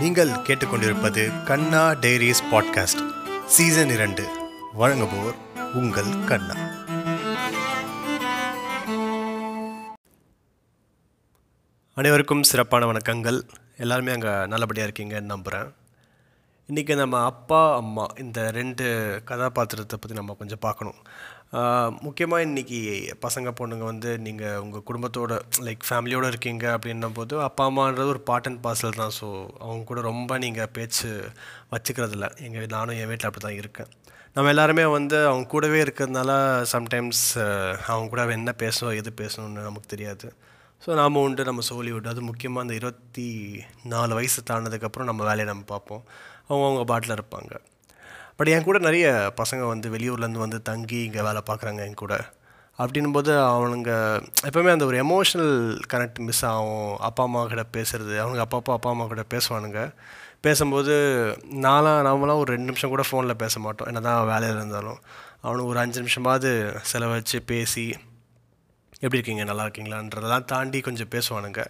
நீங்கள் கேட்டுக்கொண்டிருப்பது கண்ணா டெய்ரிஸ் podcast season இரண்டு. வழங்குவோர் உங்கள் கண்ணா. அனைவருக்கும் சிறப்பான வணக்கங்கள். எல்லாருமே அங்கே நல்லபடியாக இருக்கீங்கன்னு நம்புகிறேன் இன்றைக்கி நம்ம அப்பா அம்மா இந்த ரெண்டு கதாபாத்திரத்தை பற்றி நம்ம கொஞ்சம் பார்க்கணும். முக்கியமாக இன்றைக்கி பசங்க பொண்ணுங்க வந்து நீங்கள் உங்கள் குடும்பத்தோட லைக் ஃபேமிலியோடு இருக்கீங்க அப்படின்னும் போது அப்பா அம்மான்றது ஒரு பார்ட் அண்ட் பார்சல் தான். ஸோ அவங்க கூட ரொம்ப நீங்கள் பேச்சு வச்சுக்கிறதில்ல. எங்கள் நானும் என் வீட்டில் அப்படி தான் இருக்கேன். நம்ம எல்லாருமே வந்து அவங்க கூடவே இருக்கிறதுனால சம்டைம்ஸ் அவங்க கூட என்ன பேசணும் எது பேசணும்னு நமக்கு தெரியாது. ஸோ நாம் உண்டு நம்ம சோலிவுட் உண்டு. அது முக்கியமாக அந்த இருபத்தி நாலு வயசு தாண்டதுக்கப்புறம் நம்ம வேலையை நம்ம பார்ப்போம். அவங்க அவங்க பாட்டில் இருப்பாங்க. பட் என் கூட நிறைய பசங்க வந்து வெளியூர்லேருந்து வந்து தங்கி இங்கே வேலை பார்க்குறாங்க என் கூட. அப்படின்னும் போது அவனுங்க எப்போவுமே அந்த ஒரு எமோஷ்னல் கனெக்ட் மிஸ் ஆகும். அப்பா அம்மா கிட்ட பேசுகிறது அவனுங்க அப்பா அப்பா அப்பா அம்மா கூட பேசுவானுங்க. பேசும்போது நாலாம் நாமலாம் ஒரு ரெண்டு நிமிஷம் கூட ஃபோனில் பேச மாட்டோம். என்ன தான் வேலையில் இருந்தாலும். அவனுக்கு ஒரு அஞ்சு நிமிஷமாவது செலவழித்து பேசி எப்படி இருக்கீங்க? நல்லா இருக்கீங்களான்றதெல்லாம் தாண்டி கொஞ்சம் பேசுவானுங்க.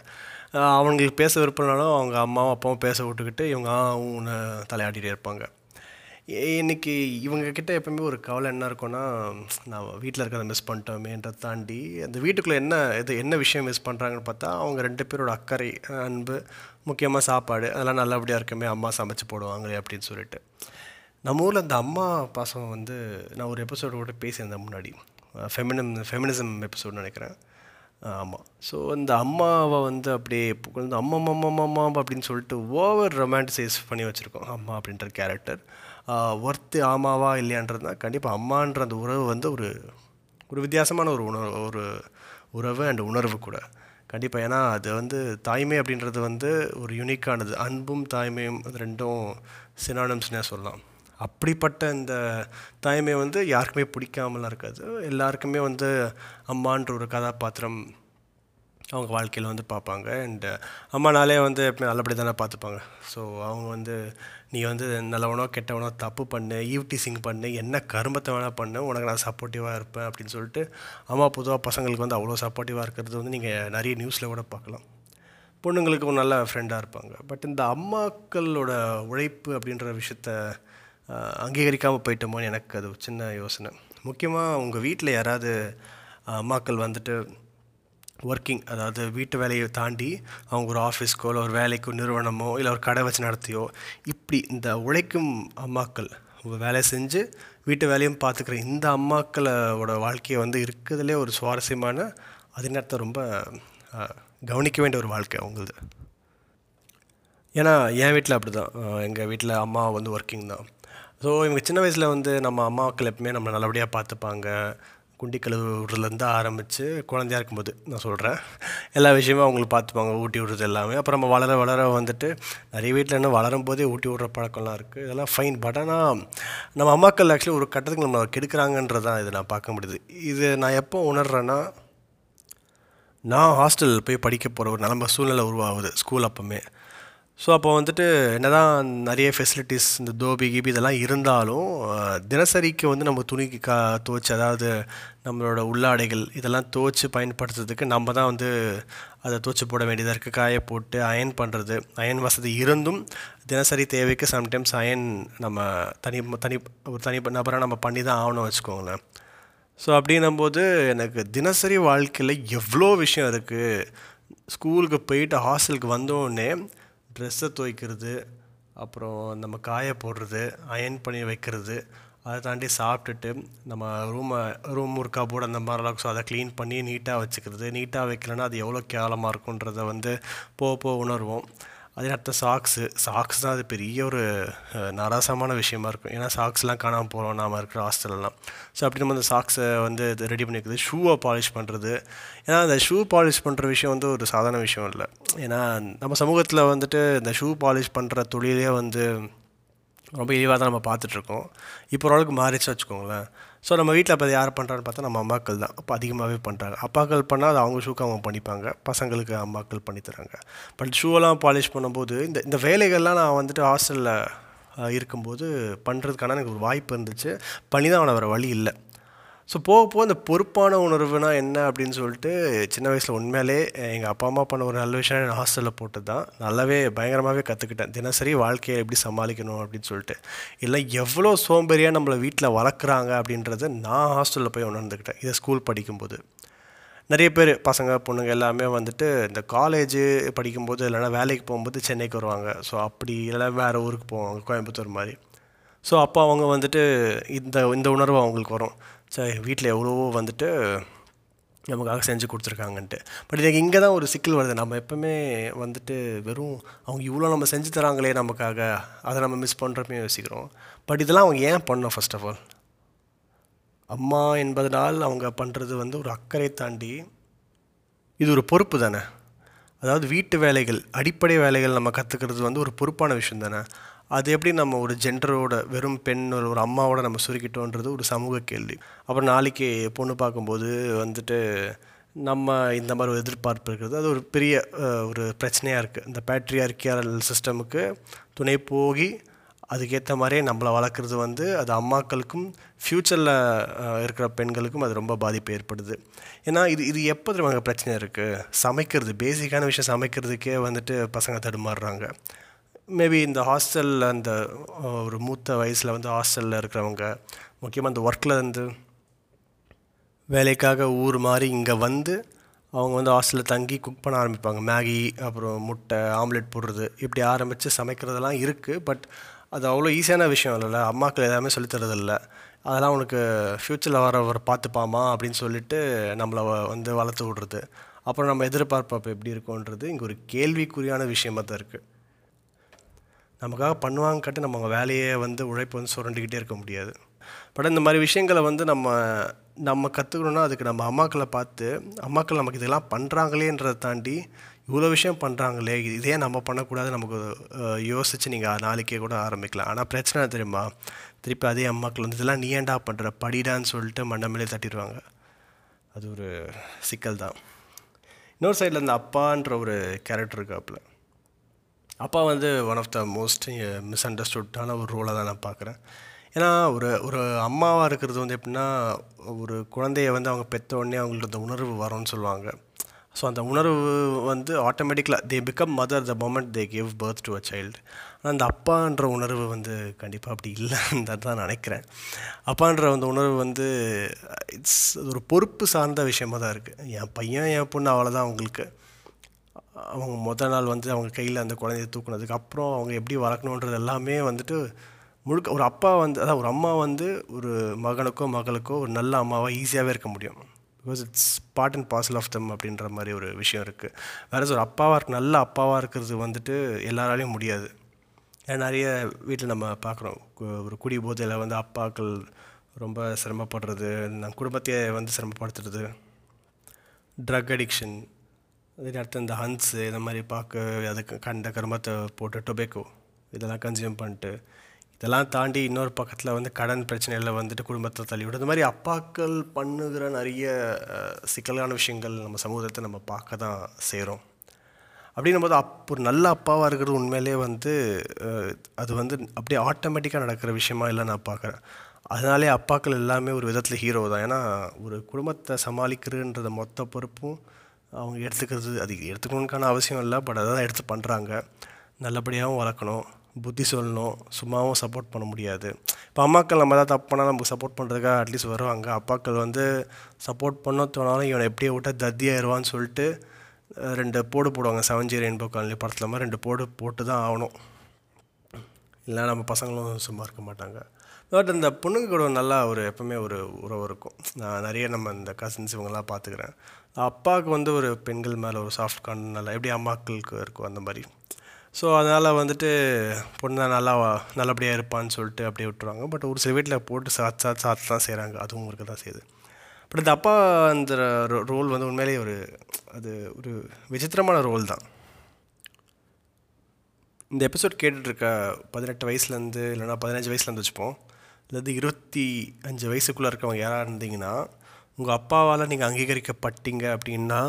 அவங்களுக்கு பேச விருப்பம்னாலும் அவங்க அம்மாவும் அப்பாவும் பேச விட்டுக்கிட்டு இவங்க ஊன்னு தலையாட்டிகிட்டே இருப்பாங்க. இன்றைக்கி இவங்கக்கிட்ட எப்பவுமே ஒரு கவலை என்ன இருக்கும்னா நான் வீட்டில் இருக்கிறத மிஸ் பண்ணிட்டோமேன்றதை தாண்டி அந்த வீட்டுக்குள்ளே என்ன இது என்ன விஷயம் மிஸ் பண்ணுறாங்கன்னு பார்த்தா அவங்க ரெண்டு பேரோட அக்கறை அன்பு முக்கியமாக சாப்பாடு அதெல்லாம் நல்லபடியாக இருக்குமே அம்மா சமைச்சு போடுவாங்களே அப்படின்னு சொல்லிட்டு. நம்ம ஊரில் இந்த அம்மா பாசம் வந்து நான் ஒரு எபிசோடு கூட பேசியிருந்தேன் முன்னாடி. ஃபெமினம் ஃபெமினிசம் எபிசோடு நினைக்கிறேன். ஆமாம் ஸோ இந்த அம்மாவை வந்து அப்படியே அம்மா அம்மா அம்மா அம்மா அப்படின்னு சொல்லிட்டு ஓவர் ரொமான்டிசைஸ் பண்ணி வச்சுருக்கோம். அம்மா அப்படின்ற கேரக்டர் ஒர்த்து ஆமாவா இல்லையான்றது தான். கண்டிப்பாக அம்மான்ற அந்த உறவு வந்து ஒரு ஒரு வித்தியாசமான ஒரு உணர்வு ஒரு உறவு அண்ட் உணர்வு கூட. கண்டிப்பாக ஏன்னா அது வந்து தாய்மை அப்படின்றது வந்து ஒரு யூனிக்கானது அன்பும் தாய்மையும் அது ரெண்டும் சினானம்ஸ்னே சொல்லலாம். அப்படிப்பட்ட இந்த தாய்மை வந்து யாருக்குமே பிடிக்காமலாம் இருக்காது. எல்லாருக்குமே வந்து அம்மான்ற ஒரு கதாபாத்திரம் அவங்க வாழ்க்கையில் வந்து பார்ப்பாங்க. அண்டு அம்மானாலே வந்து எப்பவுமே நல்லபடி தானே பார்த்துப்பாங்க. ஸோ அவங்க வந்து நீ வந்து நல்லவனோ கெட்டவனோ தப்பு பண்ணு ஈவ்டிசிங் பண்ணு என்ன கருமத்தை வேணால் பண்ணு உனக்கு நான் சப்போர்ட்டிவாக இருப்பேன் அப்படின்னு சொல்லிட்டு அம்மா பொதுவாக பசங்களுக்கு வந்து அவ்வளோ சப்போர்ட்டிவாக இருக்கிறது வந்து நீங்கள் நிறைய நியூஸில் கூட பார்க்கலாம். பொண்ணுங்களுக்கு ஒரு நல்ல ஃப்ரெண்டாக இருப்பாங்க. பட் இந்த அம்மாக்களோட உழைப்பு அப்படின்ற விஷயத்த அங்கீகரிக்காமல் போயிட்டோமோன்னு எனக்கு அது சின்ன யோசனை. முக்கியமாக உங்கள் வீட்டில் யாராவது அம்மாக்கள் வந்துட்டு ஒர்க்கிங் அதாவது வீட்டு வேலையை தாண்டி அவங்க ஒரு ஆஃபீஸ்க்கோ இல்லை ஒரு வேலைக்கோ நிறுவனமோ இல்லை ஒரு கடை வச்சு நடத்தியோ இப்படி இந்த உழைக்கும் அம்மாக்கள் வேலை செஞ்சு வீட்டு வேலையும் பார்த்துக்கிற இந்த அம்மாக்களோட வாழ்க்கையை வந்து இருக்கிறதுலே ஒரு சுவாரஸ்யமான அதே நேரத்தை ரொம்ப கவனிக்க வேண்டிய ஒரு வாழ்க்கை அவங்களது. ஏன்னா என் வீட்டில் அப்படி தான் எங்கள் வீட்டில் அம்மா வந்து ஒர்க்கிங் தான். ஸோ இவங்க சின்ன வயசில் வந்து நம்ம அம்மாக்கள் எப்பவுமே நம்மளை நல்லபடியாக பார்த்துப்பாங்க. குண்டி கழுவுறதுலேருந்து ஆரம்பித்து குழந்தையாக இருக்கும்போது நான் சொல்கிறேன் எல்லா விஷயமும் அவங்களுக்கு பார்த்துப்பாங்க ஊட்டி விடுறது எல்லாமே. அப்புறம் நம்ம வளர வளர வந்துட்டு நிறைய வீட்டில் என்ன வளரும் போதே ஊட்டி விடுற பழக்கம்லாம் இருக்குது இதெல்லாம் ஃபைன் பட் ஆனால் நம்ம அம்மாக்கள் ஆக்சுவலி ஒரு கட்டத்துக்கு நம்ம கெடுக்கிறாங்கன்றதான் இதை நான் பார்க்க முடியுது. இது நான் எப்போ உணர்றேன்னா நான் ஹாஸ்டலில் போய் படிக்க போகிற ஒரு நிலம சூழ்நிலை உருவாகுது ஸ்கூல் அப்போமே. ஸோ அப்போ வந்துட்டு என்ன தான் நிறைய ஃபெசிலிட்டிஸ் இந்த தோபி கீபி இதெல்லாம் இருந்தாலும் தினசரிக்கு வந்து நம்ம துணிக்கு கா துவச்சி அதாவது நம்மளோட உள்ளாடைகள் இதெல்லாம் துவச்சி பயன்படுத்துறதுக்கு நம்ம தான் வந்து அதை துவச்சி போட வேண்டியதாக இருக்குது காய போட்டு அயன் பண்ணுறது அயன் வசதி இருந்தும் தினசரி தேவைக்கு சம்டைம்ஸ் அயன் நம்ம தனி தனி ஒரு தனி நபராக நம்ம பண்ணி தான் ஆகணும் வச்சுக்கோங்களேன். ஸோ அப்படின்னும்போது எனக்கு தினசரி வாழ்க்கையில் எவ்வளோ விஷயம் இருக்குது ஸ்கூலுக்கு போயிட்டு ஹாஸ்டலுக்கு வந்தோடனே ட்ரெஸ்ஸை துவைக்கிறது அப்புறம் நம்ம காய போடுறது அயன் பண்ணி வைக்கிறது அதை தாண்டி சாப்பிட்டுட்டு நம்ம ரூமை ரூம் ஒரு கபோர்டு அந்த மாதிரிலாம் ஸோ அதை க்ளீன் பண்ணி நீட்டாக வச்சுக்கிறது. நீட்டாக வைக்கலன்னா அது எவ்வளோ கேவலமாக இருக்குன்றதை வந்து போக போக உணர்வோம். அதே அடுத்த சாக்ஸு சாக்ஸ் தான் அது பெரிய ஒரு நராசமான விஷயமா இருக்கும் ஏன்னா சாக்ஸ்லாம் காணாமல் போகிறோம் நாம் இருக்கிற ஹாஸ்டல்லாம் ஸோ அப்படி நம்ம அந்த சாக்ஸை வந்து இது ரெடி பண்ணிக்கிறது ஷூவை பாலிஷ் பண்ணுறது ஏன்னா அந்த ஷூ பாலிஷ் பண்ணுற விஷயம் வந்து ஒரு சாதாரண விஷயம் இல்லை ஏன்னா நம்ம சமூகத்தில் வந்துட்டு இந்த ஷூ பாலிஷ் பண்ணுற தொழிலே வந்து ரொம்ப இழிவாக தான் நம்ம பார்த்துட்ருக்கோம் இப்போ ஓரளவுக்கு மாறிச்சு வச்சுக்கோங்களேன் ஸோ நம்ம வீட்டில் இப்போ யார் பண்ணுறான்னு பார்த்தா நம்ம அம்மாக்கள் தான். அப்போ அதிகமாகவே பண்ணுறாங்க அப்பாக்கள் பண்ணால் அது அவங்க ஷூக்கு அவங்க பண்ணிப்பாங்க. பசங்களுக்கு அம்மாக்கள் பண்ணி தராங்க. பட் ஷூவெல்லாம் பாலிஷ் பண்ணும்போது இந்த இந்த வேலைகள்லாம் நான் வந்துட்டு ஹாஸ்டலில் இருக்கும்போது பண்ணுறதுக்கான எனக்கு ஒரு வாய்ப்பு இருந்துச்சு. பண்ணி தான் அவனை வர வழி இல்லை. ஸோ போக போக அந்த பொறுப்பான உணர்வுனா என்ன அப்படின்னு சொல்லிட்டு சின்ன வயசில் உண்மையிலே எங்கள் அப்பா அம்மா பண்ண ஒரு நல்ல விஷயம் நான் ஹாஸ்டலில் போட்டு தான் நல்லாவே பயங்கரமாகவே கற்றுக்கிட்டேன் தினசரி வாழ்க்கையை எப்படி சமாளிக்கணும் அப்படின்னு சொல்லிட்டு. இல்லை எவ்வளோ சோம்பேறியாக நம்மளை வீட்டில் வளர்க்குறாங்க அப்படின்றத நான் ஹாஸ்டலில் போய் உணர்ந்துக்கிட்டேன். இதை ஸ்கூல் படிக்கும்போது. நிறைய பேர் பசங்க பொண்ணுங்க எல்லாமே வந்துட்டு இந்த காலேஜு படிக்கும்போது இல்லைனா வேலைக்கு போகும்போது சென்னைக்கு வருவாங்க. ஸோ அப்படி இல்லைனா வேறு ஊருக்கு போவாங்க கோயம்புத்தூர் மாதிரி. ஸோ அப்போ அவங்க வந்துட்டு இந்த இந்த உணர்வு அவங்களுக்கு வரும். சரி வீட்டில் எவ்வளவோ வந்துட்டு நமக்காக செஞ்சு கொடுத்துருக்காங்கன்ட்டு. பட் எனக்கு இங்கே தான் ஒரு சிக்கல் வருது. நம்ம எப்போவுமே வந்துட்டு வெறும் அவங்க இவ்வளோ நம்ம செஞ்சு தராங்களே நமக்காக. அதை நம்ம மிஸ் பண்ணுறப்பையும் யோசிக்கிறோம். பட் இதெல்லாம் அவங்க ஏன் பண்ணோம் ஃபர்ஸ்ட் ஆஃப் ஆல் அம்மா என்பதனால் அவங்க பண்ணுறது வந்து ஒரு அக்கறை தாண்டி இது ஒரு பொறுப்பு தானே? அதாவது வீட்டு வேலைகள் அடிப்படை வேலைகள் நம்ம கற்றுக்கிறது வந்து ஒரு பொறுப்பான விஷயம் தானே? அது எப்படி நம்ம ஒரு ஜென்டரோட வெறும் பெண் ஒரு ஒரு அம்மாவோட நம்ம சுருக்கிட்டோன்றது ஒரு சமூக கேள்வி. அப்புறம் நாளைக்கு பொண்ணு பார்க்கும்போது வந்துட்டு நம்ம இந்த மாதிரி ஒரு எதிர்பார்ப்பு இருக்கிறது அது ஒரு பெரிய ஒரு பிரச்சனையாக இருக்குது இந்த பேட்ரியார்கியல் சிஸ்டமுக்கு துணை போகி அதுக்கேற்ற மாதிரியே நம்மளை வளர்க்குறது வந்து அது அம்மாக்களுக்கும் ஃப்யூச்சரில் இருக்கிற பெண்களுக்கும் அது ரொம்ப பாதிப்பு ஏற்படுது. ஏன்னா இது இது எப்போ திரும்ப பிரச்சனை இருக்குது சமைக்கிறது பேசிக்கான விஷயம் சமைக்கிறதுக்கே வந்துட்டு பசங்க தடுமாறுறாங்க. மேபி இந்த ஹாஸ்டலில் அந்த ஒரு மூத்த வயசில் வந்து ஹாஸ்டலில் இருக்கிறவங்க முக்கியமாக அந்த ஒர்க்கில் இருந்து வேலைக்காக ஊர் மாதிரி இங்கே வந்து அவங்க வந்து ஹாஸ்டலில் தங்கி குக் பண்ண ஆரம்பிப்பாங்க. மேகி அப்புறம் முட்டை ஆம்லெட் போடுறது இப்படி ஆரம்பித்து சமைக்கிறதெல்லாம் இருக்குது பட் அது அவ்வளோ ஈஸியான விஷயம் இல்லைல்ல. அம்மாக்கள் எல்லாமே சொல்லித்தரதில்ல அதெல்லாம் உனக்கு ஃப்யூச்சரில் வரவர் பார்த்துப்பாமா அப்படின்னு சொல்லிட்டு நம்மளை வந்து வளர்த்து விடுறது. அப்புறம் நம்ம எதிர்பார்ப்பு அப்போ எப்படி இருக்கோன்றது இங்கே ஒரு கேள்விக்குறியான விஷயமாக தான் இருக்குது நமக்காக பண்ணுவாங்க கட்டி நம்ம அவங்க வேலையை வந்து உழைப்பு வந்து சுரண்டிக்கிட்டே இருக்க முடியாது. பட் இந்த மாதிரி விஷயங்களை வந்து நம்ம நம்ம கற்றுக்கணுன்னா அதுக்கு நம்ம அம்மாக்களை பார்த்து அம்மாக்கள் நமக்கு இதெல்லாம் பண்ணுறாங்களேன்றதை தாண்டி இவ்வளோ விஷயம் பண்ணுறாங்களே இதே நம்ம பண்ணக்கூடாது நமக்கு யோசித்து நீங்கள் நாளைக்கே கூட ஆரம்பிக்கலாம். ஆனால் பிரச்சனை தெரியுமா? திருப்பி அதே அம்மாக்கள் வந்து இதெல்லாம் நீ ஏண்டா பண்ணுற படிடான்னு சொல்லிட்டு மண்டை தட்டிடுவாங்க. அது ஒரு சிக்கல் தான். இன்னொரு சைடில் இந்த அப்பான்ற ஒரு கேரக்டர் இருக்காப்புல. அப்பா வந்து ஒன் ஆஃப் த மோஸ்ட் மிஸ் அண்டர்ஸ்டுட்டான ஒரு ரோலை தான் நான் பார்க்குறேன். ஏன்னா ஒரு ஒரு அம்மாவாக இருக்கிறது வந்து எப்படின்னா ஒரு குழந்தைய வந்து அவங்க பெற்ற உடனே அவங்களுக்கு அந்த உணர்வு வரும்னு சொல்லுவாங்க. ஸோ அந்த உணர்வு வந்து ஆட்டோமேட்டிக்கலாக they become mother the moment they give birth to a child ஆனால் அந்த அப்பான்ற உணர்வு வந்து கண்டிப்பாக அப்படி இல்லைன்னு தான் நினைக்கிறேன். அப்பான்ற அந்த உணர்வு வந்து இட்ஸ் ஒரு பொறுப்பு சார்ந்த விஷயமா தான் இருக்குது என் பையன் என் பொண்ணு அவ்வளோதான் அவங்களுக்கு. அவங்க முதல் நாள் வந்து அவங்க கையில் அந்த குழந்தைய தூக்குனதுக்கு அப்புறம் அவங்க எப்படி வளர்க்கணுன்றது எல்லாமே வந்துட்டு முழுக்க ஒரு அப்பா வந்து அதாவது ஒரு அம்மா வந்து ஒரு மகனுக்கோ மகளுக்கோ ஒரு நல்ல அம்மாவாக ஈஸியாகவே இருக்க முடியும். Because it's part and parcel of them அப்படின்ற மாதிரி ஒரு விஷயம் இருக்குது வேறு ஒரு அப்பாவாக இருக்க நல்ல அப்பாவாக இருக்கிறது வந்துட்டு எல்லாராலையும் முடியாது. ஏன்னா நிறைய வீட்டில் நம்ம பார்க்குறோம் ஒரு குடி போதையில் வந்து அப்பாக்கள் ரொம்ப சிரமப்படுறது நம்ம குடும்பத்தையே வந்து சிரமப்படுத்துறது. ட்ரக் அடிக்ஷன் அதே நேரத்தில் இந்த ஹன்ஸு இந்த மாதிரி பார்க்க அதுக்கு கண்ட கருமத்தை போட்டு டொபேக்கோ இதெல்லாம் கன்சியூம் பண்ணிட்டு இதெல்லாம் தாண்டி இன்னொரு பக்கத்தில் வந்து கடன் பிரச்சனையில் வந்துட்டு குடும்பத்தை தள்ளிவிடும் இந்த மாதிரி அப்பாக்கள் பண்ணுகிற நிறைய சிக்கலான விஷயங்கள் நம்ம சமூகத்தை நம்ம பார்க்க தான் செய்கிறோம் அப்படின்னும் போது அப்போ ஒரு நல்ல அப்பாவாக இருக்கிறது உண்மையிலே வந்து அது வந்து அப்படியே ஆட்டோமேட்டிக்காக நடக்கிற விஷயமா இல்லை நான் பார்க்குறேன். அதனாலே அப்பாக்கள் எல்லாமே ஒரு விதத்தில் ஹீரோ தான். ஏன்னா ஒரு குடும்பத்தை சமாளிக்கிறதுன்றத மொத்த பொறுப்பும் அவங்க எடுத்துக்கிறது அது எடுத்துக்கணுக்கான அவசியம் இல்லை பட் அதான் எடுத்து பண்ணுறாங்க நல்லபடியாகவும் வளர்க்கணும் புத்தி சொல்லணும் சும்மாவும் சப்போர்ட் பண்ண முடியாது. இப்போ அம்மாக்கள் நம்ம ஏதாவது தப்புனா நமக்கு சப்போர்ட் பண்ணுறதுக்காக அட்லீஸ்ட் வருவாங்க. அப்பாக்கள் வந்து சப்போர்ட் பண்ண தோணாலும் இவனை எப்படியே விட்டா தத்தியாயிருவான்னு சொல்லிட்டு ரெண்டு போடு போடுவாங்க. செவன் ஜி ரெயின்போ காலனி படத்தில் மாதிரி ரெண்டு போடு போட்டு தான் ஆகணும். இல்லைனா நம்ம பசங்களும் சும்மா இருக்க மாட்டாங்க. பட் இந்த பொண்ணுங்க கூட நல்லா ஒரு எப்பவுமே ஒரு உறவு இருக்கும். நான் நிறைய நம்ம இந்த கசின்ஸ் இவங்கெல்லாம் பார்த்துக்கிறேன். அப்பாவுக்கு வந்து ஒரு பெண்கள் மேலே ஒரு சாஃப்ட் கான் நல்லா எப்படி அம்மாக்களுக்கு இருக்கும் அந்த மாதிரி. ஸோ அதனால் வந்துட்டு பொண்ணு தான் நல்லா நல்லபடியாக இருப்பான்னு சொல்லிட்டு அப்படியே விட்டுருவாங்க. பட் ஒரு சில வீட்டில் போட்டு சாத்து சாத்து சாத்து தான் செய்கிறாங்க அதுவும் இருக்க தான் செய்யுது. பட் இந்த அப்பா அந்த ரோல் வந்து உண்மையிலேயே ஒரு அது ஒரு விசித்திரமான ரோல் தான். இந்த எபிசோட் கேட்டுட்ருக்க பதினெட்டு வயசுலேருந்து இல்லைனா பதினஞ்சு வயசுலேருந்து வச்சுப்போம். அல்லது இருபத்தி அஞ்சு வயசுக்குள்ளே இருக்கவங்க யாராக இருந்தீங்கன்னா உங்கள் அப்பாவால் நீங்கள் அங்கீகரிக்கப்பட்டீங்க அப்படின்னா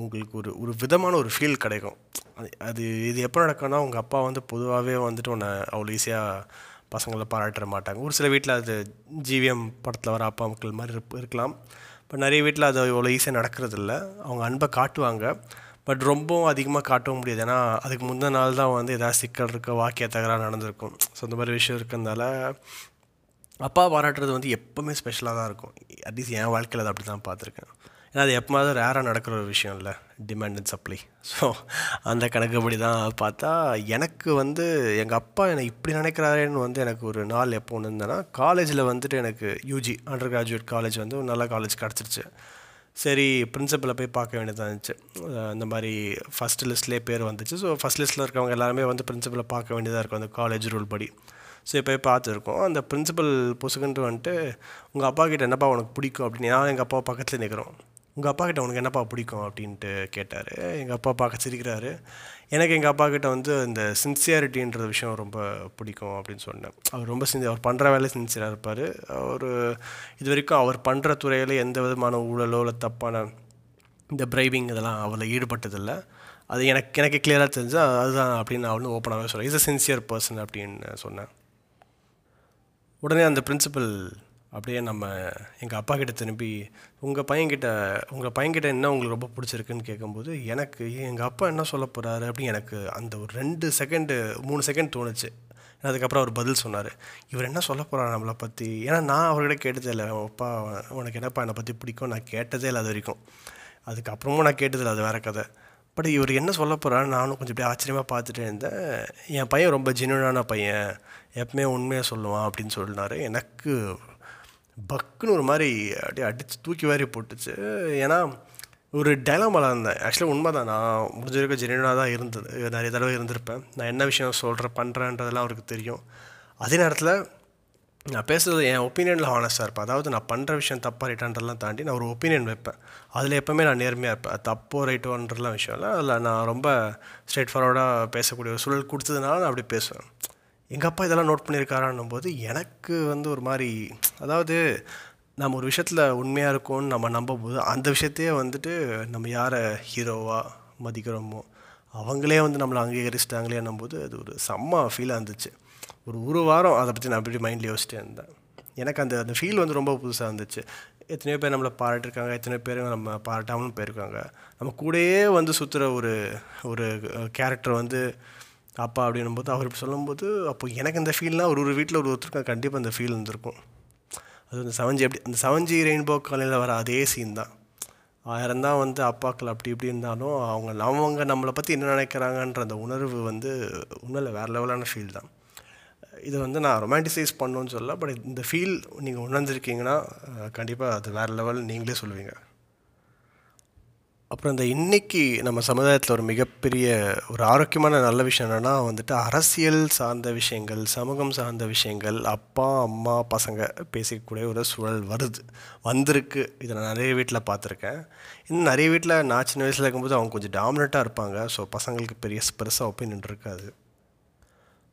உங்களுக்கு ஒரு ஒரு விதமான ஒரு ஃபீல் கிடைக்கும். அது அது இது எப்போ நடக்கும்னா உங்கள் அப்பா வந்து பொதுவாகவே வந்துட்டு உன்னை அவ்வளோ ஈஸியாக பசங்களை பாராட்டிட மாட்டாங்க. ஒரு சில வீட்டில் அது ஜிவிஎம் படத்தில் வர அப்பா மக்கள் மாதிரி இருப் இருக்கலாம். பட் நிறைய வீட்டில் அது அவ்வளோ ஈஸியாக நடக்கிறதில்ல. அவங்க அன்பை காட்டுவாங்க. பட் ரொம்பவும் அதிகமாக காட்டவும் முடியாது. ஏன்னா அதுக்கு முந்தின நாள் தான் வந்து ஏதாவது சிக்கல் இருக்க வாக்கிய தகராறு நடந்திருக்கும். ஸோ இந்த மாதிரி விஷயம் இருக்கிறதுனால அப்பா பாராட்டுறது வந்து எப்போவுமே ஸ்பெஷலாக தான் இருக்கும். அட்லீஸ்ட் என் வாழ்க்கையில் அதை அப்படி தான் பார்த்துருக்கேன். ஏன்னா அது எப்போமாவது ரேராக நடக்கிற ஒரு விஷயம் இல்லை. டிமாண்ட் அண்ட் சப்ளை ஸோ அந்த கணக்குப்படி தான் பார்த்தா எனக்கு வந்து எங்கள் அப்பா என்னை இப்படி நினைக்கிறாரேன்னு வந்து எனக்கு ஒரு நாள் எப்போ ஒன்று இருந்தேன்னா காலேஜில் வந்துட்டு எனக்கு யூஜி அண்டர் கிராஜுவேட் காலேஜ் வந்து ஒரு நல்ல காலேஜ் கிடச்சிருச்சு. சரி பிரின்சிபலை போய் பார்க்க வேண்டியதாக இருந்துச்சு. இந்த மாதிரி ஃபஸ்ட் லிஸ்ட்லேயே பேர் வந்துச்சு. ஸோ ஃபஸ்ட் லிஸ்ட்டில் இருக்கவங்க எல்லாருமே வந்து பிரின்சிபலை பார்க்க வேண்டியதாக இருக்கும். அந்த காலேஜ் ரூல் படி. ஸோ போய் பார்த்துருக்கோம். அந்த பிரின்சிபல் பொசுகன்ட்டு வந்துட்டு உங்கள் அப்பா கிட்ட என்னப்பா உனக்கு பிடிக்கும்? அப்படின்னு நான் எங்கள் அப்பா பக்கத்தில் நிற்கிறோம் உங்கள் அப்பா கிட்ட உனக்கு என்னப்பா பிடிக்கும்? அப்படின்ட்டு கேட்டார். எங்கள் அப்பா பார்க்க சிரிக்கிறாரு. எனக்கு எங்கள் அப்பா கிட்ட வந்து இந்த சின்சியாரிட்டின்ற விஷயம் ரொம்ப பிடிக்கும் அப்படின்னு சொன்னேன். அவர் ரொம்ப சின்சி அவர் பண்ணுற வேலை சின்சியராக இருப்பார் அவர் இது வரைக்கும் அவர் பண்ணுற துறையில் எந்த விதமான ஊழலோ இல்லை தப்பான இந்த பிரைவிங் இதெல்லாம் அவரில் ஈடுபட்டதில்லை. அது எனக்கு எனக்கு கிளியராக தெரிஞ்சு அதுதான் அப்படின்னு நான் வந்து ஓப்பனாகவே சொல்கிறேன் இஸ் அ சின்சியர் பர்சன் அப்படின்னு சொன்னேன். உடனே அந்த பிரின்சிபல் அப்படியே நம்ம எங்கள் அப்பா கிட்ட திரும்பி உங்கள் பையன்கிட்ட உங்கள் பையன்கிட்ட என்ன உங்களுக்கு ரொம்ப பிடிச்சிருக்குன்னு கேட்கும்போது எனக்கு எங்கள் அப்பா என்ன சொல்ல போகிறாரு அப்படின்னு எனக்கு அந்த ஒரு ரெண்டு செகண்டு மூணு செகண்ட் தோணுச்சு. அதுக்கப்புறம் அவர் பதில் சொன்னார். இவர் என்ன சொல்ல போகிறார் நம்மளை பற்றி ஏன்னா நான் அவர்கிட்ட கேட்டதே இல்லை அப்பா உனக்கு என்னப்பா என்னை பற்றி பிடிக்கும் நான் கேட்டதே இல்லை அது வரைக்கும். அதுக்கப்புறமும் நான் கேட்டதில்லை. அது வேறு கதை. பட் இவர் என்ன சொல்ல போகிறாரு நானும் கொஞ்சம் அப்படியே ஆச்சரியமாக பார்த்துட்டே இருந்தேன். என் பையன் ரொம்ப ஜென்யூனான பையன். எப்பவுமே உண்மையாக சொல்லுவான் அப்படின்னு சொன்னார் எனக்கு பக்குன்னு ஒரு மாதிரி அப்படியே அடித்து தூக்கி வாரி போட்டுச்சு. ஏன்னா ஒரு டைலாமாவில் இருந்தேன். ஆக்சுவலாக உண்மை தான் நான் முடிஞ்ச வரைக்கும் ஜென்யூனாக தான் இருந்தது. நிறைய தடவை இருந்திருப்பேன். நான் என்ன விஷயம் சொல்கிறேன் பண்ணுறேன்றதெல்லாம் அவருக்கு தெரியும். அதே நேரத்தில் நான் பேசுகிறது என் ஒப்பீனியனில் ஹானஸ்ட்டாக இருப்பேன். அதாவது நான் பண்ணுற விஷயம் தப்பாக ரைட்டான்றதெல்லாம் தாண்டி நான் ஒரு ஒப்பீனியன் வைப்பேன். அதில் எப்போவுமே நான் நேர்மையாக இருப்பேன். அது தப்போ ரைட்டோன்றலாம் விஷயம் இல்லை. அதில் நான் ரொம்ப ஸ்ட்ரெயிட் ஃபார்வர்டாக பேசக்கூடிய ஒரு சூழல் கொடுத்ததுனால நான் அப்படி பேசுவேன். எங்கள் அப்பா இதெல்லாம் நோட் பண்ணியிருக்காரான்னும் போது எனக்கு வந்து ஒரு மாதிரி அதாவது நம்ம ஒரு விஷயத்தில் உண்மையாக இருக்கோம்னு நம்ம நம்பும்போது அந்த விஷயத்தையே வந்துட்டு நம்ம யாரை ஹீரோவாக மதிக்கிறோமோ அவங்களே வந்து நம்மளை அங்கீகரிச்சிட்டாங்களே போது அது ஒரு செம்ம ஃபீலாக இருந்துச்சு. ஒரு ஒரு வாரம் அதை பற்றி நான் அப்படி மைண்டில் யோசிச்சிட்டே இருந்தேன். எனக்கு அந்த அந்த ஃபீல் வந்து ரொம்ப புதுசாக இருந்துச்சு. எத்தனையோ பேர் நம்மளை பாராட்டிருக்காங்க எத்தனையோ பேர் நம்ம பாராட்டாமலும் போயிருக்காங்க. நம்ம கூடயே வந்து சுற்றுற ஒரு ஒரு கேரக்டர் வந்து அப்பா அப்படின்னும் போது அவர் சொல்லும்போது அப்போ எனக்கு இந்த ஃபீல்னால் ஒரு ஒரு வீட்டில் ஒரு ஒருத்தருக்கு கண்டிப்பாக அந்த ஃபீல் இருந்திருக்கும். அது அந்த சவஞ்சி எப்படி அந்த சவஞ்சி ரெயின்போ காலையில் வர அதே சீன் தான். ஆயிரம் தான் வந்து அப்பாக்கள் அப்படி இப்படி இருந்தாலும் அவங்க அவங்க நம்மளை பற்றி என்ன நினைக்கிறாங்கன்ற அந்த உணர்வு வந்து உண்மையில் வேறு லெவலான ஃபீல் தான். இதை வந்து நான் ரொமான்டிசைஸ் பண்ணணும்னு சொல்ல பட் இந்த ஃபீல் நீங்கள் உணர்ந்துருக்கீங்கன்னா கண்டிப்பாக அது வேறு லெவல் நீங்களே சொல்லுவீங்க. அப்புறம் இந்த இன்னைக்கு நம்ம சமுதாயத்தில் ஒரு மிகப்பெரிய ஒரு ஆரோக்கியமான நல்ல விஷயம் என்னென்னா வந்துட்டு அரசியல் சார்ந்த விஷயங்கள் சமூகம் சார்ந்த விஷயங்கள் அப்பா அம்மா பசங்க பேசிக்கக்கூடிய ஒரு சூழல் வருது வந்திருக்கு. இதை நான் நிறைய வீட்டில் பார்த்துருக்கேன். இன்னும் நிறைய வீட்டில் நான் சின்ன வயசில் இருக்கும்போது அவங்க கொஞ்சம் டாமினட்டாக இருப்பாங்க. ஸோ பசங்களுக்கு பெரிய பெருசாக ஒப்பீனியன் இருக்காது.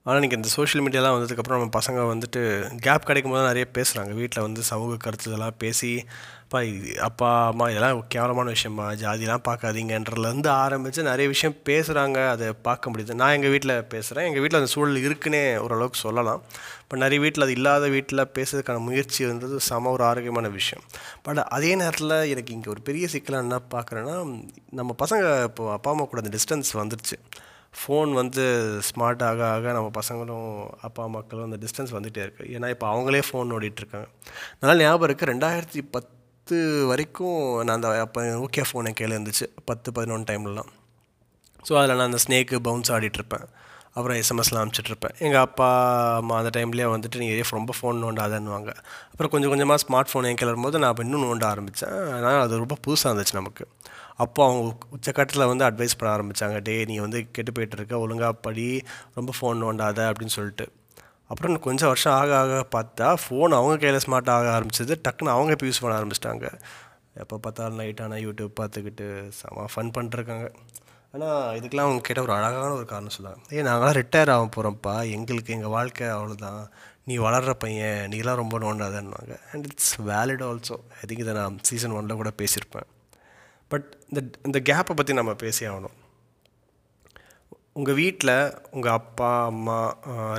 ஆனால் இன்றைக்கி இந்த சோஷியல் மீடியாலாம் வந்ததுக்கப்புறம் நம்ம பசங்க வந்துட்டு கேப் கிடைக்கும் போது நிறைய பேசுகிறாங்க வீட்டில் வந்து சமூக கருத்து இதெல்லாம் பேசி அப்பா இது அப்பா அம்மா இதெல்லாம் கேவலமான விஷயமா ஜாதிலாம் பார்க்காதீங்கன்றதுலேருந்து ஆரம்பித்து நிறைய விஷயம் பேசுகிறாங்க அதை பார்க்க முடியுது. நான் எங்கள் வீட்டில் பேசுகிறேன் எங்கள் வீட்டில் அந்த சூழல் இருக்குன்னே ஓரளவுக்கு சொல்லலாம். இப்போ நிறைய வீட்டில் அது இல்லாத வீட்டில் பேசுறதுக்கான முயற்சின்றது சம ஒரு ஆரோக்கியமான விஷயம். பட் அதே நேரத்தில் எனக்கு இங்கே ஒரு பெரிய சிக்கலாக என்ன பார்க்குறேன்னா நம்ம பசங்க இப்போ அப்பா அம்மா கூட அந்த டிஸ்டன்ஸ் வந்துடுச்சு ஃபோன் வந்து ஸ்மார்ட் ஆக ஆக நம்ம பசங்களும் அப்பா மக்களும் அந்த டிஸ்டன்ஸ் வந்துகிட்டே இருக்குது ஏன்னா இப்போ அவங்களே ஃபோன் ஓடிட்டுருக்காங்க. அதனால் ஞாபகம் இருக்குது ரெண்டாயிரத்தி பத்து வரைக்கும் நான் அந்த அப்போ ஓகே ஃபோன் என் கையில் இருந்துச்சு. பத்து பதினொன்று டைம்லலாம் ஸோ அதில் நான் அந்த ஸ்னேக்கு பவுன்ஸ் ஆடிட்டுருப்பேன். அப்புறம் எஸ்எம்எஸ்லாம் அனுப்பிச்சிட்ருப்பேன் எங்கள் அப்பா அம்மா அந்த டைம்லேயே வந்துட்டு நீங்கள் ரொம்ப ஃபோன் நோண்டாதன்னுவாங்க. அப்புறம் கொஞ்சம் கொஞ்சமாக ஸ்மார்ட் ஃபோன் என் கையில் வரும்போது நான் இன்னும் நோண்ட ஆரம்பித்தேன் அதனால் அது ரொம்ப புதுசாக இருந்துச்சு நமக்கு. அப்போ அவங்க உச்சக்கட்டத்தில் வந்து அட்வைஸ் பண்ண ஆரம்பித்தாங்க டே நீ வந்து கெட்டு போயிட்டுருக்க ஒழுங்காக படி ரொம்ப ஃபோன் நோண்டாத அப்படின்னு சொல்லிட்டு. அப்புறம் கொஞ்சம் வருஷம் ஆக ஆக பார்த்தா ஃபோன் அவங்க கையில் ஸ்மார்ட் ஆக ஆரம்பிச்சது டக்குன்னு அவங்க இப்போ யூஸ் பண்ண ஆரம்பிச்சிட்டாங்க. எப்போ பார்த்தாலும் நைட்டான யூடியூப் பார்த்துக்கிட்டு செம ஃபன் பண்ணிட்டுருக்காங்க ஆனால் இதுக்கெலாம் அவங்க கேட்ட ஒரு அழகான ஒரு காரணம் சொல்லலாம் ஏ நாங்களாம் ரிட்டையர் ஆக போகிறோம்ப்பா எங்களுக்கு எங்கள் வாழ்க்கை அவ்வளோதான் நீ வளர்கிற பையன் நீலாம் ரொம்ப நோண்டாதன்னுவாங்க. And it's valid also I think இதை நான் சீசன் ஒனில் கூட பேசியிருப்பேன். பட் இந்த இந்த கேப்பை பற்றி நம்ம பேசி ஆகணும். உங்கள் வீட்டில் உங்கள் அப்பா அம்மா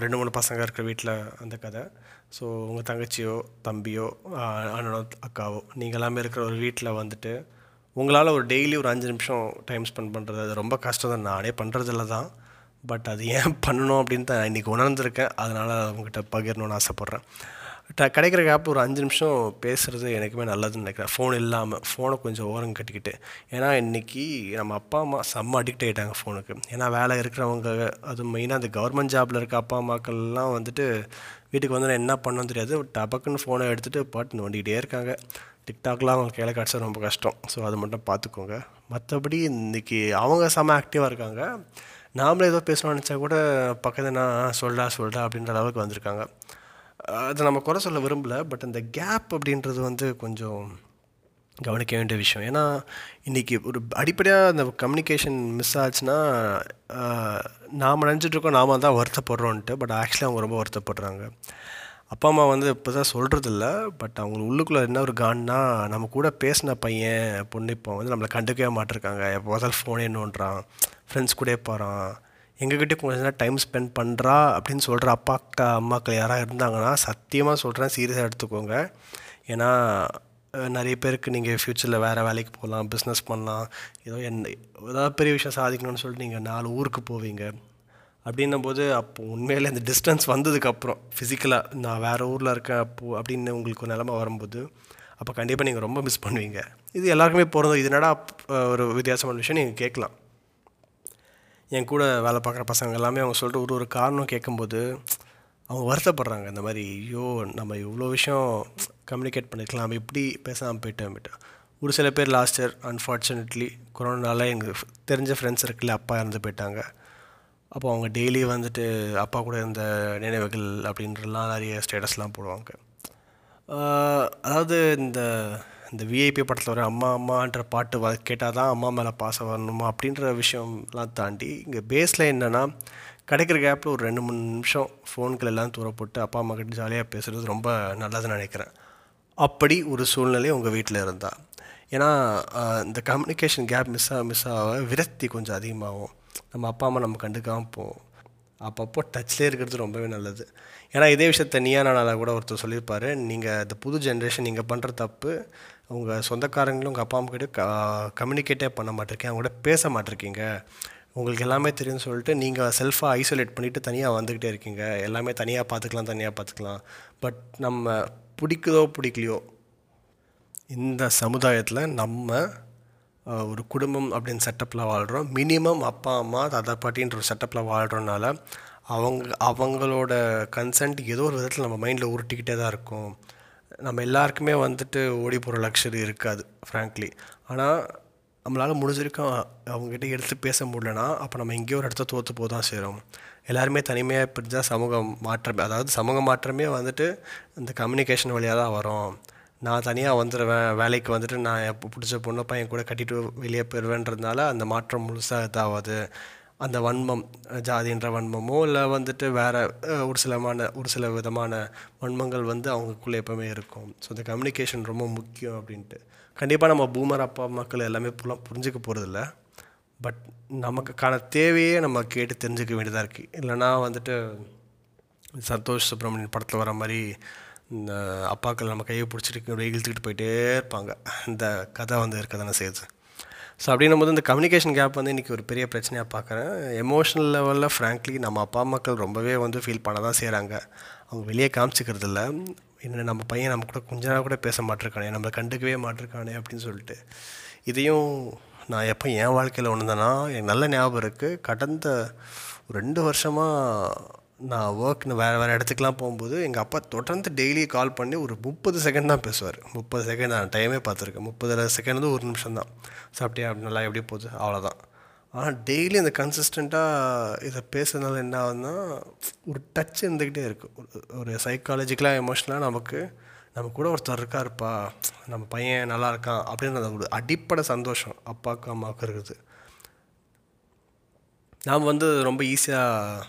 ரெண்டு மூணு பசங்க இருக்கிற வீட்டில் அந்த கதை. ஸோ உங்கள் தங்கச்சியோ தம்பியோ அண்ணனோ அக்காவோ நீங்கள் எல்லாமே இருக்கிற ஒரு வீட்டில் வந்துட்டு உங்களால் ஒரு டெய்லி ஒரு அஞ்சு நிமிஷம் டைம் ஸ்பெண்ட் பண்ணுறது அது ரொம்ப கஷ்டம் தான். நானே பண்ணுறதில்ல தான். பட் அது ஏன் பண்ணணும் அப்படின்னு தான் இன்றைக்கி உணர்ந்திருக்கேன். அதனால் உங்ககிட்ட பகிரணும்னு ஆசைப்பட்றேன். ட கிடைக்கிற கேப் ஒரு அஞ்சு நிமிஷம் பேசுகிறது எனக்குமே நல்லதுன்னு நினைக்கிறேன். ஃபோன் இல்லாமல் ஃபோனை கொஞ்சம் ஓரம் கட்டிக்கிட்டு. ஏன்னா இன்றைக்கி நம்ம அப்பா அம்மா செம்ம அடிக்ட் ஆகிட்டாங்க ஃபோனுக்கு ஏன்னா வேலை இருக்கிறவங்க அதுவும் மெயினாக அந்த கவர்மெண்ட் ஜாபில் இருக்க அப்பா அம்மாக்கள்லாம் வந்துட்டு வீட்டுக்கு வந்து என்ன பண்ணணும் தெரியாது. டபக்குன்னு ஃபோனை எடுத்துகிட்டு பாட்டு நோண்டிக்கிட்டே இருக்காங்க. டிக்டாக்லாம் அவங்க கையில் கிடச்சா ரொம்ப கஷ்டம். ஸோ அது மட்டும் பார்த்துக்கோங்க மற்றபடி இன்றைக்கி அவங்க செம்ம ஆக்டிவாக இருக்காங்க. நாமளே ஏதோ பேசணும்னு நினச்சா கூட பக்கத்தில் நான் சொல்டா சொல்டா அப்படின்ற அளவுக்கு வந்திருக்காங்க. அதை நம்ம குறை சொல்ல விரும்பல பட் அந்த கேப் அப்படின்றது வந்து கொஞ்சம் கவனிக்க வேண்டிய விஷயம். ஏன்னா இன்றைக்கி ஒரு அடிப்படையாக அந்த கம்யூனிகேஷன் மிஸ் ஆச்சுன்னா நாம் நினச்சிட்ருக்கோம் நாம தான் வருத்தப்படுறோன்ட்டு பட் ஆக்சுவலி அவங்க ரொம்ப வருத்தப்படுறாங்க. அப்பா அம்மா வந்து இப்போ தான் சொல்கிறதில்ல பட் அவங்க உள்ளுக்குள்ளே என்ன ஒரு கான்னா நம்ம கூட பேசின பையன் பொண்ணு இப்போ வந்து நம்மளை கண்டுக்கவே மாட்டிருக்காங்க. எப்போ பார்த்தாலும் ஃபோனே நோண்டுறான் ஃப்ரெண்ட்ஸ் கூட போகிறான் எங்ககிட்ட கொஞ்ச நேரம் டைம் ஸ்பெண்ட் பண்ணுறா அப்படின்னு சொல்கிற அப்பா அக்கா அம்மாக்கள் யாராக இருந்தாங்கன்னா சத்தியமாக சொல்கிறேன் சீரியஸாக எடுத்துக்கோங்க. ஏன்னா நிறைய பேருக்கு நீங்கள் ஃப்யூச்சரில் வேறு வேலைக்கு போகலாம் பிஸ்னஸ் பண்ணலாம் ஏதோ என்ன ஏதாவது பெரிய விஷயம் சாதிக்கணும்னு சொல்லிட்டு நீங்கள் நாலு ஊருக்கு போவீங்க. அப்படின்னும் போது அப்போ உண்மையிலே அந்த டிஸ்டன்ஸ் வந்ததுக்கப்புறம் ஃபிசிக்கலாக நான் வேறு ஊரில் இருக்கேன் அப்போ அப்படின்னு உங்களுக்கு ஒரு நிலமை வரும்போது அப்போ கண்டிப்பாக நீங்கள் ரொம்ப மிஸ் பண்ணுவீங்க. இது எல்லாருக்குமே பிறந்தது இது என்னடா ஒரு வித்தியாசமான விஷயம் நீங்கள் கேட்கலாம். என் கூட வேலை பார்க்குற பசங்க எல்லாமே அவங்க சொல்லிட்டு ஒரு ஒரு காரணம் கேட்கும்போது அவங்க வருத்தப்படுறாங்க. இந்த மாதிரி ஐயோ நம்ம இவ்வளோ விஷயம் கம்யூனிகேட் பண்ணிருக்கலாம் நம்ம இப்படி பேசாமல் போயிட்டோம் போயிட்டோம் ஒரு சில பேர் லாஸ்ட் இயர் அன்ஃபார்ச்சுனேட்லி கொரோனால எங்கள் தெரிஞ்ச ஃப்ரெண்ட்ஸ் இருக்குல்ல அப்பா இறந்து போயிட்டாங்க. அப்போ அவங்க டெய்லி வந்துட்டு அப்பா கூட இருந்த நினைவுகள் அப்படின்றலாம் நிறைய ஸ்டேட்டஸ்லாம் போடுவாங்க. அதாவது இந்த இந்த விஐபி படத்தில் வர அம்மா அம்மான்ற பாட்டு வ கேட்டால் தான் அம்மா மேலே பாசம் வரணுமா அப்படின்ற விஷயம்லாம் தாண்டி இங்கே பேஸில் என்னென்னா கிடைக்கிற கேப்பில் ஒரு ரெண்டு மூணு நிமிஷம் ஃபோன்கள் எல்லாம் தூர போட்டு அப்பா அம்மா கிட்ட ஜாலியாக பேசுகிறது ரொம்ப நல்லதுன்னு நினைக்கிறேன். அப்படி ஒரு சூழ்நிலை உங்கள் வீட்டில் இருந்தால் ஏன்னா இந்த கம்யூனிகேஷன் கேப் மிஸ் ஆக மிஸ் ஆக விரக்தி கொஞ்சம் அதிகமாகும். நம்ம அப்பா அம்மா நம்ம கண்டுக்காமல் போவோம் அப்பப்போ டச்லேயே இருக்கிறது ரொம்பவே நல்லது. ஏன்னா இதே விஷயத்த நீயா நானால கூட ஒருத்தர் சொல்லியிருப்பாரு. நீங்கள் இந்த புது ஜென்ரேஷன் நீங்கள் பண்ணுற தப்பு உங்கள் சொந்தக்காரங்களும் உங்கள் அப்பா அம்மா கிட்ட க கம்யூனிகேட்டே பண்ண மாட்டிருக்கீங்க அவங்க கூட பேச மாட்டிருக்கீங்க. உங்களுக்கு எல்லாமே தெரியும்னு சொல்லிட்டு நீங்கள் செல்ஃபாக ஐசோலேட் பண்ணிவிட்டு தனியாக வந்துக்கிட்டே இருக்கீங்க. எல்லாமே தனியாக பார்த்துக்கலாம் தனியாக பார்த்துக்கலாம் பட் நம்ம பிடிக்குதோ பிடிக்கலையோ இந்த சமுதாயத்தில் நம்ம ஒரு குடும்பம் அப்படின்னு செட்டப்பில் வாழ்கிறோம் மினிமம் அப்பா அம்மா தாத்தா பாட்டின்ற ஒரு செட்டப்பில் வாழ்கிறோனால அவங்க அவங்களோட கன்சென்ட் ஏதோ ஒரு விதத்தில் நம்ம மைண்டில் உருட்டிக்கிட்டே தான் இருக்கும். நம்ம எல்லாருக்குமே வந்துட்டு ஓடி போகிற லக்ஷரி இருக்காது ஃப்ராங்க்லி ஆனால் நம்மளால் முடிஞ்சிருக்கோம் அவங்ககிட்ட எடுத்து பேச முடியலனா அப்போ நம்ம எங்கேயோ ஒரு இடத்த தோற்று போக தான் செய்கிறோம் எல்லாருமே தனிமையாக பிரிஞ்சால் சமூக மாற்றமே அதாவது சமூக மாற்றமே வந்துட்டு இந்த கம்யூனிகேஷன் வழியாக தான் வரும். நான் தனியாக வந்துடுவேன் வேலைக்கு வந்துட்டு நான் எப்போ பிடிச்ச பொண்ணை பையன் கூட கட்டிட்டு வெளியே போயிடுவேன்றதுனால அந்த மாற்றம் முழுசாக இதாகாது. அந்த வன்மம் ஜாதின்ற வன்மமோ இல்லை வந்துட்டு வேறு ஒரு சிலமான ஒரு சில விதமான வன்மங்கள் வந்து அவங்களுக்குள்ளே எப்போவுமே இருக்கும். ஸோ இந்த கம்யூனிகேஷன் ரொம்ப முக்கியம் அப்படின்ட்டு. கண்டிப்பாக நம்ம பூமர் அப்பா மக்கள் எல்லாமே புலாம் புரிஞ்சுக்க போகிறதில்ல பட் நமக்குக்கான தேவையே நம்ம கேட்டு தெரிஞ்சுக்க வேண்டியதாக இருக்குது இல்லைனா வந்துட்டு சந்தோஷ் சுப்ரமணியன் படத்தில் வர மாதிரி இந்த அப்பாக்கள் நம்ம கையை பிடிச்சிட்டு இழுத்துக்கிட்டு போயிட்டே இருப்பாங்க. இந்த கதை வந்து இருக்க தானே செய்யுது. ஸோ அப்படின்னும் போது இந்த கம்யூனிகேஷன் கேப் வந்து இன்றைக்கி ஒரு பெரிய பிரச்சனையாக பார்க்குறேன். எமோஷனல் லெவலில் ஃப்ராங்க்லி நம்ம அப்பா மக்கள் ரொம்பவே வந்து ஃபீல் பண்ண தான் செய்கிறாங்க அவங்க வெளியே காமிச்சிக்கிறது இல்லை என்ன நம்ம பையன் நம்ம கூட கொஞ்ச நேரம் கூட பேச மாட்டிருக்கானே நம்மளை கண்டுக்கவே மாட்டிருக்கானே அப்படின்னு சொல்லிட்டு. இதையும் நான் எப்போ என் வாழ்க்கையில் ஒன்று தானா எனக்கு நல்ல ஞாபகம் இருக்குது கடந்த ரெண்டு வருஷமாக நான் ஒர்க்னு வேறு வேறு இடத்துக்குலாம் போகும்போது எங்கள் அப்பா தொடர்ந்து டெய்லி கால் பண்ணி ஒரு முப்பது செகண்ட் தான் பேசுவார். முப்பது செகண்ட் நான் டைமே பார்த்துருக்கேன். முப்பது செகண்ட் வந்து ஒரு நிமிஷம் தான். சாப்பிட்டியா அப்படி நல்லா எப்படி போகுது. அவ்வளோதான் ஆனால் டெய்லி அந்த கன்சிஸ்டண்ட்டாக இதை பேசுறதுனால என்ன ஆகுதுன்னா ஒரு டச் இருந்துக்கிட்டே இருக்கும் ஒரு- சைக்காலஜிக்கலாக எமோஷனலாக நமக்கு நம்ம கூட ஒருத்தர் இருக்கா இருப்பா நம்ம பையன் நல்லா இருக்கான் அப்படின்னு ஒரு அடிப்படை சந்தோஷம் அப்பாவுக்கு அம்மாவுக்கு இருக்குது. நாம் வந்து ரொம்ப ஈஸியாக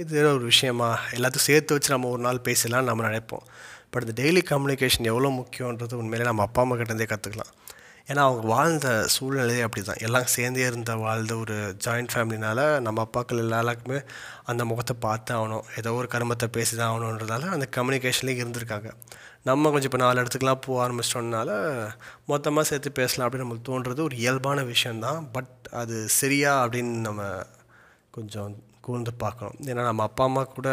இது ஏதோ ஒரு விஷயமா? எல்லாத்தையும் சேர்த்து வச்சு நம்ம ஒரு நாள் பேசலாம்னு நம்ம நினைப்போம். பட் இந்த டெய்லி கம்யூனிகேஷன் எவ்வளோ முக்கியன்றது உண்மையிலே நம்ம அப்பா அம்மா கிட்டேருந்தே கற்றுக்கலாம் ஏன்னா அவங்க வாழ்ந்த சூழ்நிலையே அப்படி தான் எல்லாம் சேர்ந்தே இருந்த வாழ்ந்த ஒரு ஜாயிண்ட் ஃபேமிலினால் நம்ம அப்பாக்கள் எல்லாருக்குமே அந்த முகத்தை பார்த்து ஆகணும். ஏதோ ஒரு கருமத்தை பேசி தான் ஆகணுன்றதால அந்த கம்யூனிகேஷன்லேயே இருந்திருக்காங்க. நம்ம கொஞ்சம் இப்போ நாலு இடத்துக்குலாம் போக ஆரம்பிச்சிட்டோம்னால மொத்தமாக சேர்த்து பேசலாம் அப்படின்னு நம்மளுக்கு தோன்றது ஒரு இயல்பான விஷயந்தான் பட் அது சரியா அப்படின்னு நம்ம கொஞ்சம் கூர்ந்து பார்க்கணும். ஏன்னா நம்ம அப்பா அம்மா கூட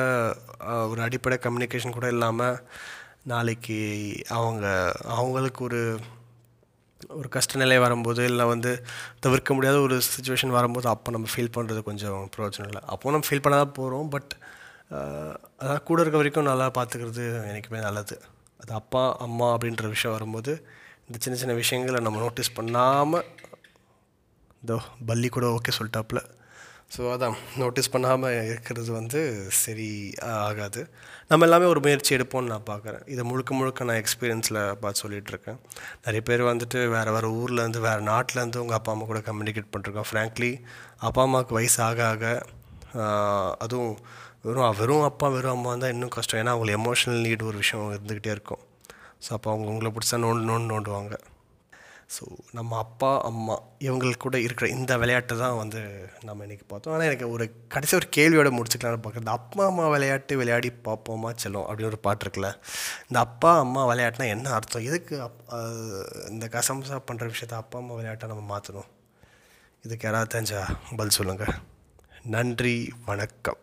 ஒரு அடிப்படை கம்யூனிகேஷன் கூட இல்லாமல் நாளைக்கு அவங்க அவங்களுக்கு ஒரு ஒரு கஷ்ட நிலை வரும்போது இல்லை வந்து தவிர்க்க முடியாத ஒரு சுச்சுவேஷன் வரும்போது அப்போ நம்ம ஃபீல் பண்ணுறது கொஞ்சம் பிரயோஜனம் இல்லை. அப்போ நம்ம ஃபீல் பண்ண தான் போகிறோம் பட் அதான் கூட இருக்க வரைக்கும் நல்லா பார்த்துக்கிறது எனக்குமே நல்லது. அது அப்பா அம்மா அப்படின்ற விஷயம் வரும்போது இந்த சின்ன சின்ன விஷயங்களை நம்ம நோட்டீஸ் பண்ணாமல் இதோ பள்ளி கூட ஓகே சொல்லிட்டாப்புல. ஸோ அதான். நோட்டீஸ் பண்ணாமல் இருக்கிறது வந்து சரி ஆகாது. நம்ம எல்லாமே ஒரு முயற்சி எடுப்போம்னு நான் பார்க்குறேன். இதை முழுக்க முழுக்க நான் எக்ஸ்பீரியன்ஸில் பார்த்து சொல்லிகிட்ருக்கேன் நிறைய பேர் வந்துட்டு வேறு வேறு ஊர்லேருந்து வேறு நாட்டிலேருந்து உங்கள் அப்பா அம்மா கூட கம்யூனிகேட் பண்ணிருக்கோம். ஃப்ராங்க்லி அப்பா அம்மாவுக்கு வயசு ஆக ஆக அதுவும் வெறும் வெறும் அப்பா வெறும் அம்மா தான் இன்னும் கஷ்டம். ஏன்னா அவங்களுக்கு எமோஷனல் நீட் ஒரு விஷயம் இருந்துக்கிட்டே இருக்கும். ஸோ அப்போ அவங்க உங்களை பிடிச்சா நோண்டு நோண்டு நோண்டுவாங்க. ஸோ நம்ம அப்பா அம்மா இவங்களுக்கு கூட இருக்கிற இந்த விளையாட்டு தான் வந்து நம்ம இன்றைக்கி பார்த்தோம். ஆனால் எனக்கு ஒரு கடைசி ஒரு கேள்வியோட முடிச்சுக்கலாம்னு பார்க்குறது அப்பா அம்மா விளையாட்டு விளையாடி பார்ப்போமா செல்லும் அப்படின்னு ஒரு பாட்டு இருக்குல்ல. இந்த அப்பா அம்மா விளையாட்டுனா என்ன அர்த்தம்? எதுக்கு அப் இந்த கசம்சா பண்ணுற விஷயத்த அப்பா அம்மா விளையாட்டை நம்ம மாற்றணும் இதுக்கு யாராவது தெரிஞ்சா பதில் சொல்லுங்கள் நன்றி வணக்கம்.